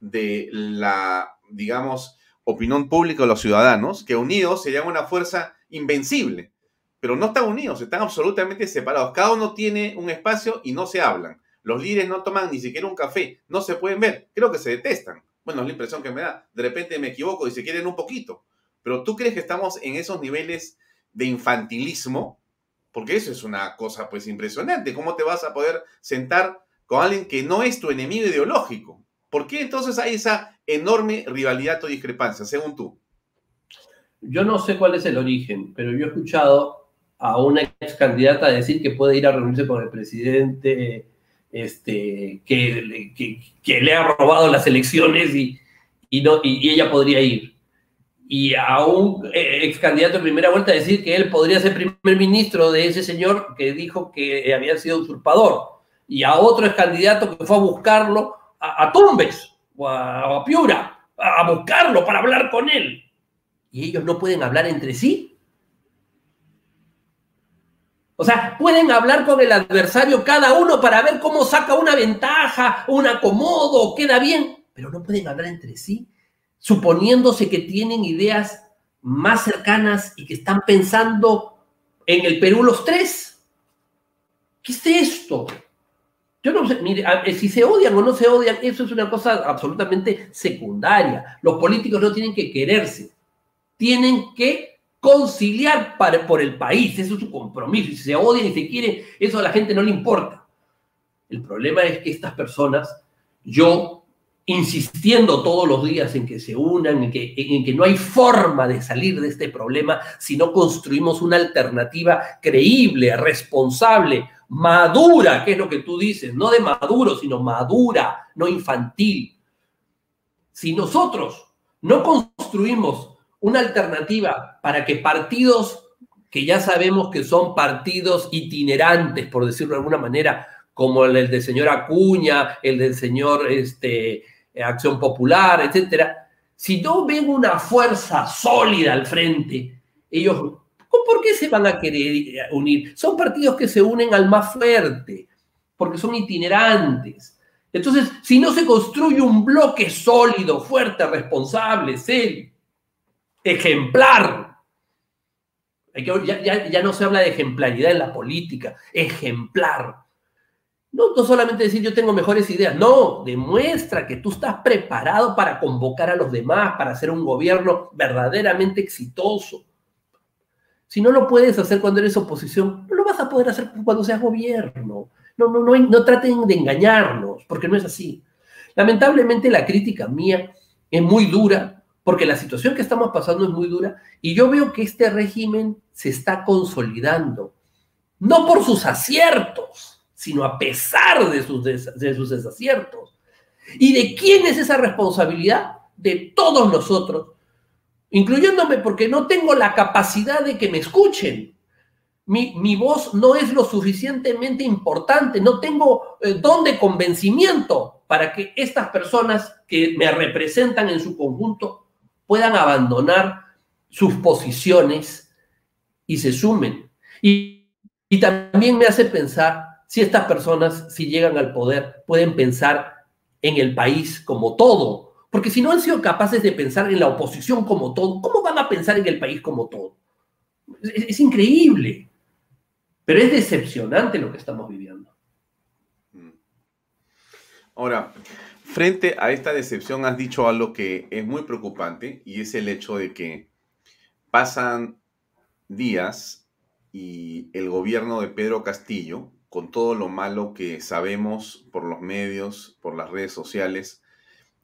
de la, digamos, opinión pública de los ciudadanos, que unidos serían una fuerza invencible. Pero no están unidos, están absolutamente separados. Cada uno tiene un espacio y no se hablan. Los líderes no toman ni siquiera un café, no se pueden ver. Creo que se detestan. Bueno, es la impresión que me da. De repente me equivoco y se quieren un poquito. Pero tú crees que estamos en esos niveles de infantilismo, porque eso es una cosa pues impresionante. ¿Cómo te vas a poder sentar con alguien que no es tu enemigo ideológico? ¿Por qué entonces hay esa enorme rivalidad o discrepancia, según tú? Yo no sé cuál es el origen, pero yo he escuchado a una ex candidata decir que puede ir a reunirse con el presidente, este, que, le ha robado las elecciones y, y ella podría ir y a un eh, ex candidato en primera vuelta decir que él podría ser primer ministro de ese señor que dijo que había sido usurpador, y a otro ex candidato que fue a buscarlo a, Tumbes o a, Piura, a, buscarlo para hablar con él. Y ellos no pueden hablar entre sí. O sea, pueden hablar con el adversario cada uno para ver cómo saca una ventaja, un acomodo, queda bien, pero no pueden hablar entre sí suponiéndose que tienen ideas más cercanas y que están pensando en el Perú los tres. ¿Qué es esto? Yo no sé, mire, si se odian o no se odian, eso es una cosa absolutamente secundaria. Los políticos no tienen que quererse, tienen que conciliar para, por el país, eso es su compromiso. Si se odian y se quieren, eso a la gente no le importa. El problema es que estas personas, yo insistiendo todos los días en que se unan, en que, en que no hay forma de salir de este problema si no construimos una alternativa creíble, responsable, madura, que es lo que tú dices, no de maduro, sino madura, no infantil. Si nosotros no construimos una alternativa para que partidos que ya sabemos que son partidos itinerantes, por decirlo de alguna manera, como el del señor Acuña, el del señor este, Acción Popular, etcétera, si no ven una fuerza sólida al frente, ellos, ¿por qué se van a querer unir? Son partidos que se unen al más fuerte, porque son itinerantes. Entonces, si no se construye un bloque sólido, fuerte, responsable, serio, ejemplar, ya, ya, no se habla de ejemplaridad en la política, ejemplar. No, no solamente decir yo tengo mejores ideas, no, demuestra que tú estás preparado para convocar a los demás, para hacer un gobierno verdaderamente exitoso. Si no lo puedes hacer cuando eres oposición, no lo vas a poder hacer cuando seas gobierno. No, no, no, no traten de engañarnos, porque no es así. Lamentablemente la crítica mía es muy dura, porque la situación que estamos pasando es muy dura, y yo veo que este régimen se está consolidando, no por sus aciertos, sino a pesar de sus, de sus desaciertos. ¿Y de quién es esa responsabilidad? De todos nosotros, incluyéndome porque no tengo la capacidad de que me escuchen. Mi, voz no es lo suficientemente importante, no tengo eh, don de convencimiento para que estas personas que me representan en su conjunto puedan abandonar sus posiciones y se sumen. Y, y también me hace pensar si estas personas, si llegan al poder, pueden pensar en el país como todo. Porque si no han sido capaces de pensar en la oposición como todo, ¿cómo van a pensar en el país como todo? Es, increíble. Pero es decepcionante lo que estamos viviendo. Mm. Ahora, frente a esta decepción has dicho algo que es muy preocupante y es el hecho de que pasan días y el gobierno de Pedro Castillo con todo lo malo que sabemos por los medios, por las redes sociales,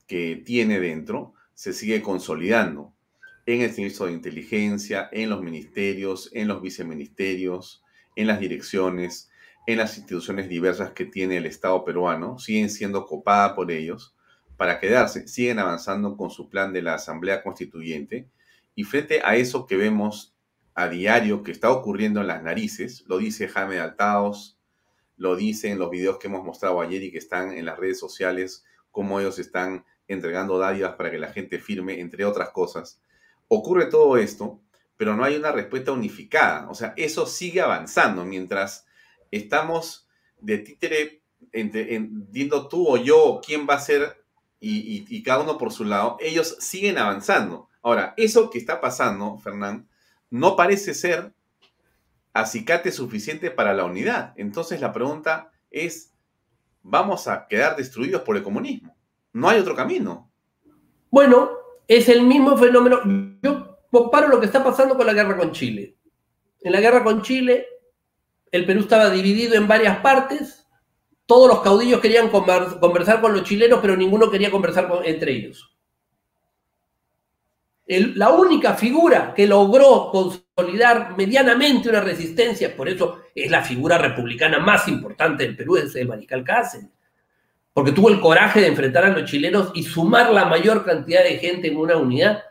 que tiene dentro, se sigue consolidando en el servicio de inteligencia, en los ministerios, en los viceministerios, en las direcciones, en las instituciones diversas que tiene el Estado peruano, siguen siendo copadas por ellos para quedarse, siguen avanzando con su plan de la Asamblea Constituyente y frente a eso que vemos a diario que está ocurriendo en las narices, lo dice Jaime Altaos, lo dicen los videos que hemos mostrado ayer y que están en las redes sociales, cómo ellos están entregando dádivas para que la gente firme, entre otras cosas. Ocurre todo esto, pero no hay una respuesta unificada. O sea, eso sigue avanzando mientras estamos de títere entre, viendo tú o yo quién va a ser y, y, cada uno por su lado, ellos siguen avanzando. Ahora, eso que está pasando, Fernán, no parece ser acicate suficiente para la unidad. Entonces la pregunta es, ¿vamos a quedar destruidos por el comunismo? No hay otro camino. Bueno, es el mismo fenómeno. Yo comparo lo que está pasando con la guerra con Chile. En la guerra con Chile, el Perú estaba dividido en varias partes. Todos los caudillos querían conversar con los chilenos, pero ninguno quería conversar entre ellos la única figura que logró consolidar medianamente una resistencia, por eso es la figura republicana más importante del Perú, es el Mariscal Cáceres, porque tuvo el coraje de enfrentar a los chilenos y sumar la mayor cantidad de gente en una unidad.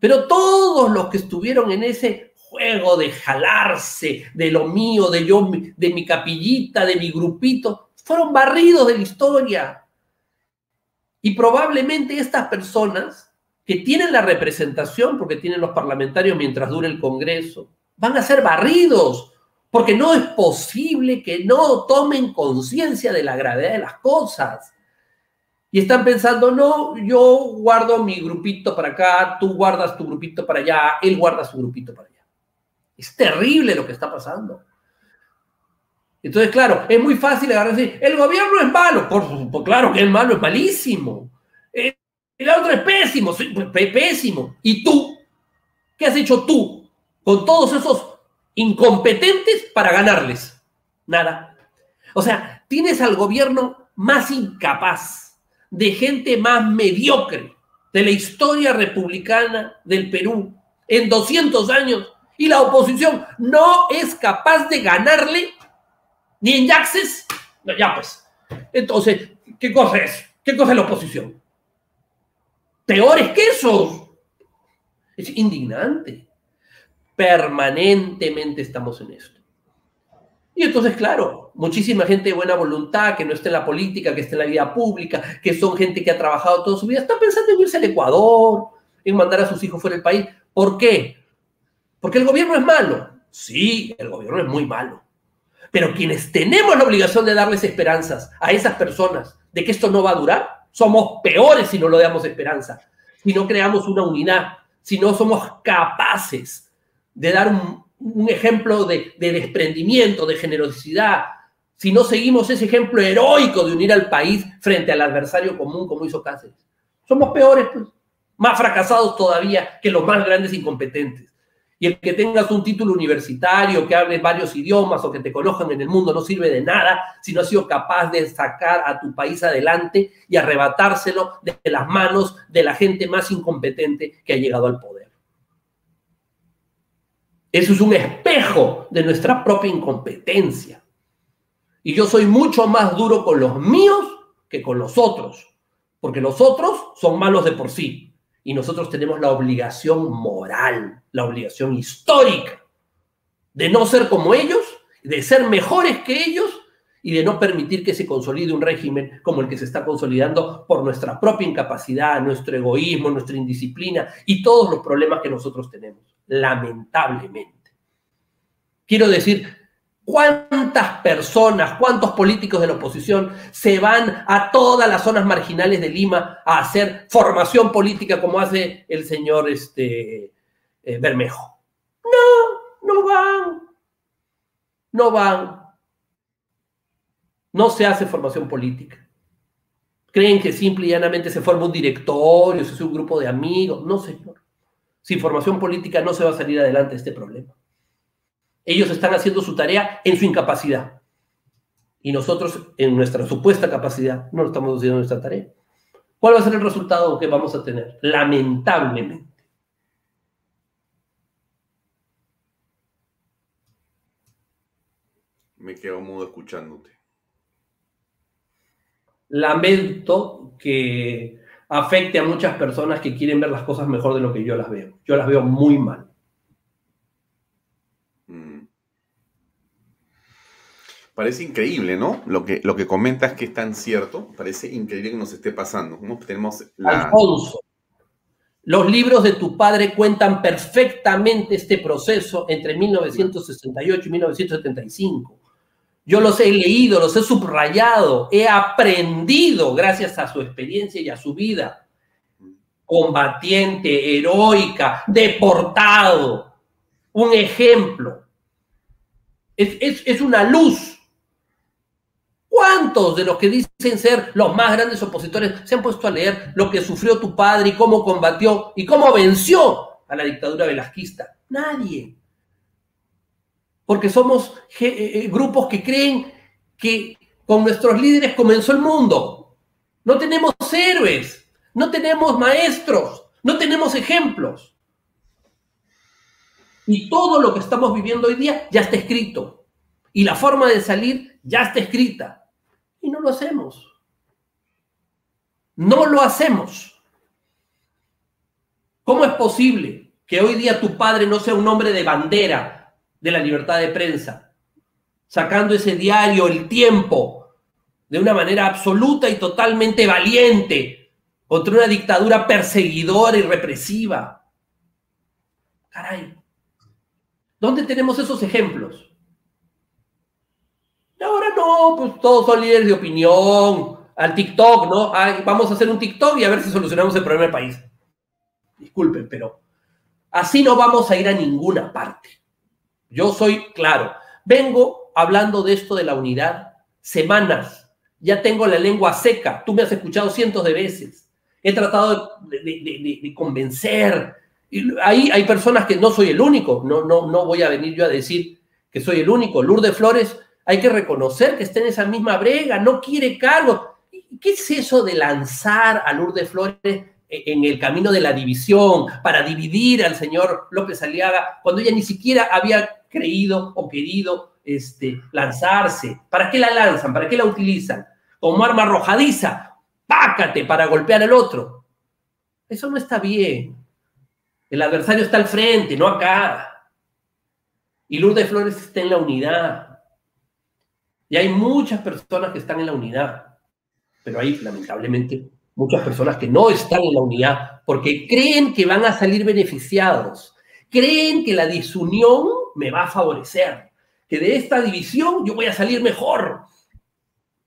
Pero todos los que estuvieron en ese juego de jalarse de lo mío, de yo, de mi capillita, de mi grupito, fueron barridos de la historia. Y probablemente estas personas que tienen la representación, porque tienen los parlamentarios mientras dure el Congreso, van a ser barridos, porque no es posible que no tomen conciencia de la gravedad de las cosas. Y están pensando, no, yo guardo mi grupito para acá, tú guardas tu grupito para allá, él guarda su grupito para allá. Es terrible lo que está pasando. Entonces, claro, es muy fácil agarrar y decir, el gobierno es malo. Por, por claro que es malo, es malísimo. El otro es pésimo, pésimo. ¿Y tú? ¿Qué has hecho tú con todos esos incompetentes para ganarles? Nada. O sea, tienes al gobierno más incapaz, de gente más mediocre de la historia republicana del Perú en 200 años y la oposición no es capaz de ganarle ni en Yaxes. ya pues. Entonces, ¿qué cosa es? ¿Qué cosa es la oposición? peores que esos. Es indignante. Permanentemente estamos en esto. Y entonces, claro, muchísima gente de buena voluntad, que no está en la política, que está en la vida pública, que son gente que ha trabajado toda su vida, está pensando en irse al Ecuador, en mandar a sus hijos fuera del país. ¿Por qué? Porque el gobierno es malo. Sí, el gobierno es muy malo. Pero quienes tenemos la obligación de darles esperanzas a esas personas de que esto no va a durar, somos peores si no lo damos esperanza, si no creamos una unidad, si no somos capaces de dar un, ejemplo de, desprendimiento, de generosidad, si no seguimos ese ejemplo heroico de unir al país frente al adversario común como hizo Cáceres. Somos peores, pues, más fracasados todavía que los más grandes incompetentes. Y el que tengas un título universitario, que hables varios idiomas o que te conozcan en el mundo no sirve de nada si no has sido capaz de sacar a tu país adelante y arrebatárselo de las manos de la gente más incompetente que ha llegado al poder. Eso es un espejo de nuestra propia incompetencia. Y yo soy mucho más duro con los míos que con los otros, porque los otros son malos de por sí y nosotros tenemos la obligación moral, la obligación histórica de no ser como ellos, de ser mejores que ellos y de no permitir que se consolide un régimen como el que se está consolidando por nuestra propia incapacidad, nuestro egoísmo, nuestra indisciplina y todos los problemas que nosotros tenemos, lamentablemente. Quiero decir, ¿Cuántas personas, cuántos políticos de la oposición se van a todas las zonas marginales de Lima a hacer formación política como hace el señor este, eh, Bermejo? No, no van. No van. No se hace formación política. Creen que simple y llanamente se forma un directorio, se hace un grupo de amigos. No, señor. Sin formación política no se va a salir adelante este problema. Ellos están haciendo su tarea en su incapacidad. Y nosotros, en nuestra supuesta capacidad, no estamos haciendo nuestra tarea. ¿Cuál va a ser el resultado que vamos a tener? Lamentablemente. Me quedo mudo escuchándote. Lamento que afecte a muchas personas que quieren ver las cosas mejor de lo que yo las veo. Yo las veo muy mal. Parece increíble, ¿no? Lo que, lo que comentas que es tan cierto, parece increíble que nos esté pasando. Tenemos Alfonso, los libros de tu padre cuentan perfectamente este proceso entre 1968 y 1975. Yo los he leído, los he subrayado, he aprendido gracias a su experiencia y a su vida. Combatiente, heroica, deportado, un ejemplo. Es, es una luz ¿Cuántos de los que dicen ser los más grandes opositores se han puesto a leer lo que sufrió tu padre y cómo combatió y cómo venció a la dictadura velasquista? Nadie. Porque somos eh, eh, grupos que creen que con nuestros líderes comenzó el mundo. No tenemos héroes, no tenemos maestros, no tenemos ejemplos. Y todo lo que estamos viviendo hoy día ya está escrito. Y la forma de salir ya está escrita y no lo hacemos. No lo hacemos. ¿Cómo es posible que hoy día tu padre no sea un hombre de bandera de la libertad de prensa, sacando ese diario El Tiempo de una manera absoluta y totalmente valiente contra una dictadura perseguidora y represiva? Caray, ¿dónde tenemos esos ejemplos? ahora no, pues todos son líderes de opinión, al TikTok, ¿no? vamos a hacer un TikTok y a ver si solucionamos el problema del país. Disculpen, pero así no vamos a ir a ninguna parte. Yo soy claro, vengo hablando de esto de la unidad semanas, ya tengo la lengua seca, tú me has escuchado cientos de veces, he tratado de, convencer, ahí hay personas que no soy el único, no, no, no voy a venir yo a decir que soy el único, Lourdes Flores hay que reconocer que está en esa misma brega, no quiere cargo. ¿Qué es eso de lanzar a Lourdes Flores en el camino de la división, para dividir al señor López Aliaga, cuando ella ni siquiera había creído o querido este, lanzarse. ¿Para qué la lanzan? ¿Para qué la utilizan? Como arma arrojadiza, pácate para golpear al otro. Eso no está bien. El adversario está al frente, no acá. Y Lourdes Flores está en la unidad. Y hay muchas personas que están en la unidad, pero hay lamentablemente muchas personas que no están en la unidad porque creen que van a salir beneficiados, creen que la disunión me va a favorecer, que de esta división yo voy a salir mejor.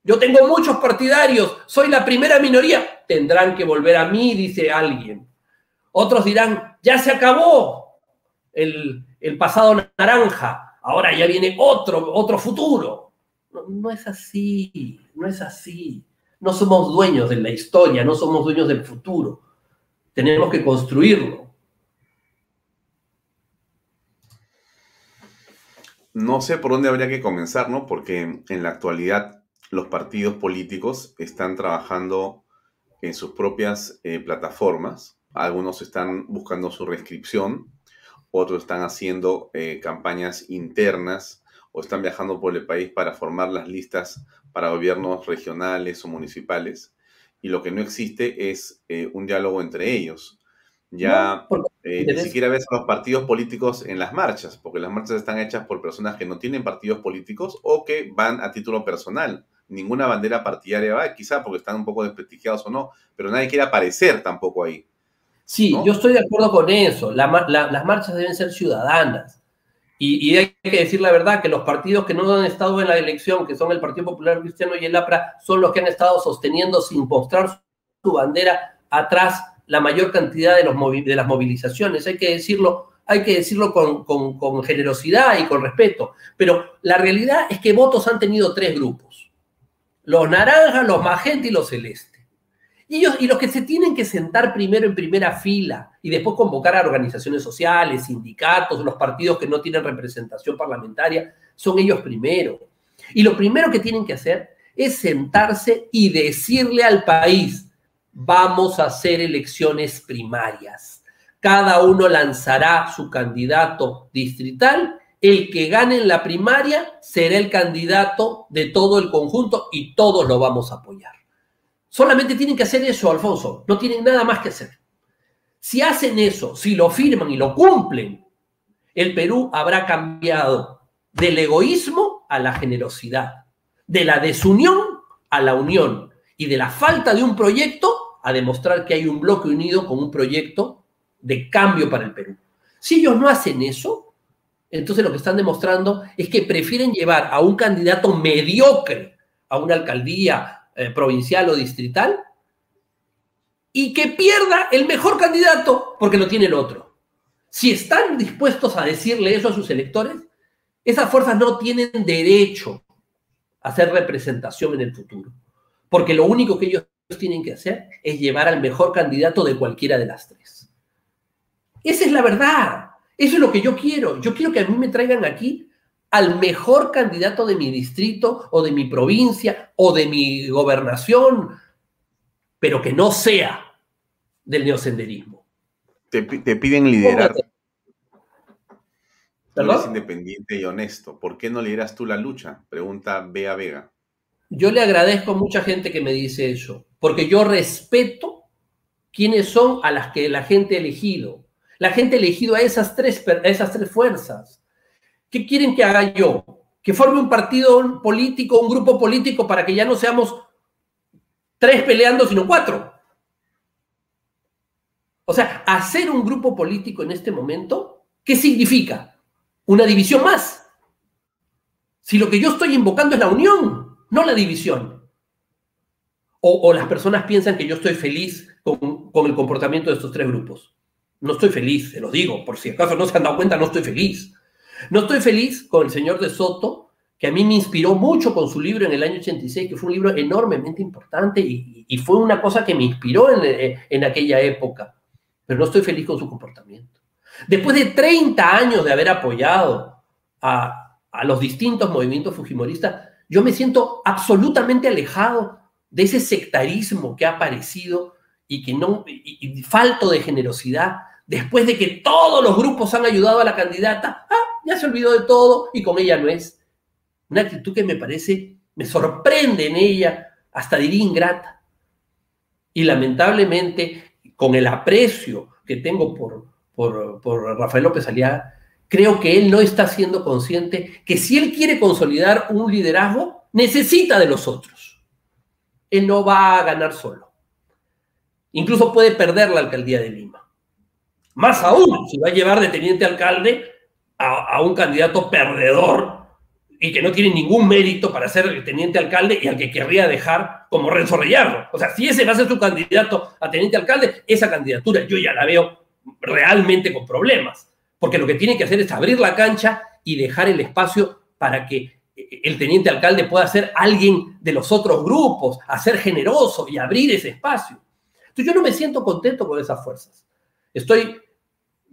Yo tengo muchos partidarios, soy la primera minoría. Tendrán que volver a mí, dice alguien. Otros dirán, ya se acabó el, el pasado naranja, ahora ya viene otro, otro futuro. No, es así, no es así. No somos dueños de la historia, no somos dueños del futuro. Tenemos que construirlo. No sé por dónde habría que comenzar, ¿no? Porque en la actualidad los partidos políticos están trabajando en sus propias eh, plataformas. Algunos están buscando su reescripción, otros están haciendo eh, campañas internas o están viajando por el país para formar las listas para gobiernos regionales o municipales. Y lo que no existe es eh, un diálogo entre ellos. Ya eh, ni siquiera ves a los partidos políticos en las marchas, porque las marchas están hechas por personas que no tienen partidos políticos o que van a título personal. Ninguna bandera partidaria va, quizá porque están un poco desprestigiados o no, pero nadie quiere aparecer tampoco ahí. Sí, yo estoy de acuerdo con eso. las marchas deben ser ciudadanas. Y, hay que decir la verdad, que los partidos que no han estado en la elección, que son el Partido Popular Cristiano y el APRA, son los que han estado sosteniendo sin mostrar su bandera atrás la mayor cantidad de, los de las movilizaciones. Hay que decirlo, hay que decirlo con, con generosidad y con respeto. Pero la realidad es que votos han tenido tres grupos. Los naranjas, los magenta y los celestes. Y, ellos, y los que se tienen que sentar primero en primera fila y después convocar a organizaciones sociales, sindicatos, los partidos que no tienen representación parlamentaria, son ellos primero. Y lo primero que tienen que hacer es sentarse y decirle al país, vamos a hacer elecciones primarias. Cada uno lanzará su candidato distrital. El que gane en la primaria será el candidato de todo el conjunto y todos lo vamos a apoyar. Solamente tienen que hacer eso, Alfonso. No tienen nada más que hacer. Si hacen eso, si lo firman y lo cumplen, el Perú habrá cambiado del egoísmo a la generosidad, de la desunión a la unión y de la falta de un proyecto a demostrar que hay un bloque unido con un proyecto de cambio para el Perú. Si ellos no hacen eso, entonces lo que están demostrando es que prefieren llevar a un candidato mediocre a una alcaldía, eh, provincial o distrital y que pierda el mejor candidato porque lo tiene el otro. Si están dispuestos a decirle eso a sus electores, esas fuerzas no tienen derecho a hacer representación en el futuro, porque lo único que ellos tienen que hacer es llevar al mejor candidato de cualquiera de las tres. Esa es la verdad. Eso es lo que yo quiero. Yo quiero que a mí me traigan aquí al mejor candidato de mi distrito o de mi provincia o de mi gobernación, pero que no sea del neosenderismo. Te, piden liderar. Tú eres independiente y honesto. ¿Por qué no lideras tú la lucha? Pregunta Bea Vega. Yo le agradezco a mucha gente que me dice eso, porque yo respeto quiénes son a las que la gente ha elegido. La gente ha elegido a esas tres, a esas tres fuerzas. ¿Qué quieren que haga yo? Que forme un partido político, un grupo político para que ya no seamos tres peleando, sino cuatro. O sea, hacer un grupo político en este momento, ¿qué significa? Una división más. Si lo que yo estoy invocando es la unión, no la división. O, las personas piensan que yo estoy feliz con, el comportamiento de estos tres grupos. No estoy feliz, se lo digo, por si acaso no se han dado cuenta, no estoy feliz. No estoy feliz con el señor de Soto, que a mí me inspiró mucho con su libro en el año 86, que fue un libro enormemente importante y, fue una cosa que me inspiró en, en, aquella época. Pero no estoy feliz con su comportamiento. Después de 30 años de haber apoyado a, a los distintos movimientos fujimoristas, yo me siento absolutamente alejado de ese sectarismo que ha aparecido y que no, y falto de generosidad, después de que todos los grupos han ayudado a la candidata, ah, ya se olvidó de todo y con ella no es. Una actitud que me parece, me sorprende en ella, hasta diría ingrata. Y lamentablemente, con el aprecio que tengo por, por, por Rafael López Aliaga, creo que él no está siendo consciente que si él quiere consolidar un liderazgo, necesita de los otros. Él no va a ganar solo. Incluso puede perder la alcaldía de Lima. Más aún, si va a llevar de teniente alcalde a, un candidato perdedor y que no tiene ningún mérito para ser teniente alcalde y al que querría dejar como Renzo. O sea, si ese va a ser su candidato a teniente alcalde, esa candidatura yo ya la veo realmente con problemas, porque lo que tiene que hacer es abrir la cancha y dejar el espacio para que el teniente alcalde pueda ser alguien de los otros grupos, a ser generoso y abrir ese espacio. Entonces yo no me siento contento con esas fuerzas. Estoy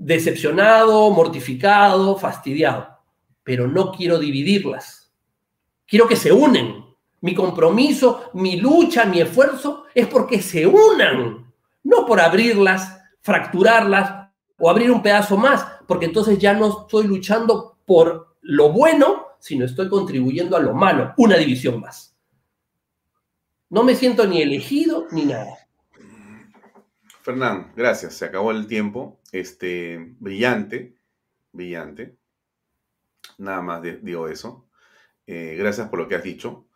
decepcionado, mortificado, fastidiado pero no quiero dividirlas. Quiero que se unen. Mi compromiso, mi lucha, mi esfuerzo es porque se unan, no por abrirlas, fracturarlas o abrir un pedazo más, porque entonces ya no estoy luchando por lo bueno, sino estoy contribuyendo a lo malo, una división más. No me siento ni elegido ni nada. Fernán, gracias. Se acabó el tiempo. Este, brillante, brillante. Nada más digo eso. Eh, gracias por lo que has dicho.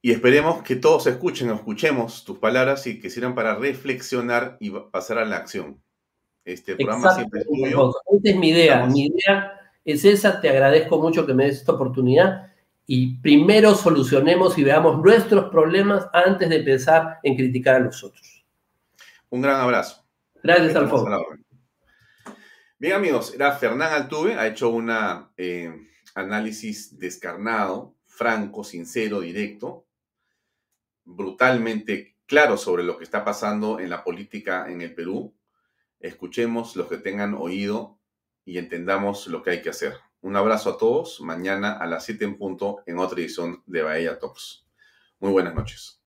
Y esperemos que todos escuchen o escuchemos tus palabras y que sirvan para reflexionar y pasar a la acción. Este programa siempre es tuyo. Esa es mi idea. Mi idea es esa. Te agradezco mucho que me des esta oportunidad. Y primero solucionemos y veamos nuestros problemas antes de pensar en criticar a los otros. Un gran abrazo. Gracias, Alfonso. Bien amigos, era Fernán Altuve, ha hecho un eh, análisis descarnado, franco, sincero, directo, brutalmente claro sobre lo que está pasando en la política en el Perú. Escuchemos los que tengan oído y entendamos lo que hay que hacer. Un abrazo a todos, mañana a las 7 en punto en otra edición de Bahía Talks. Muy buenas noches.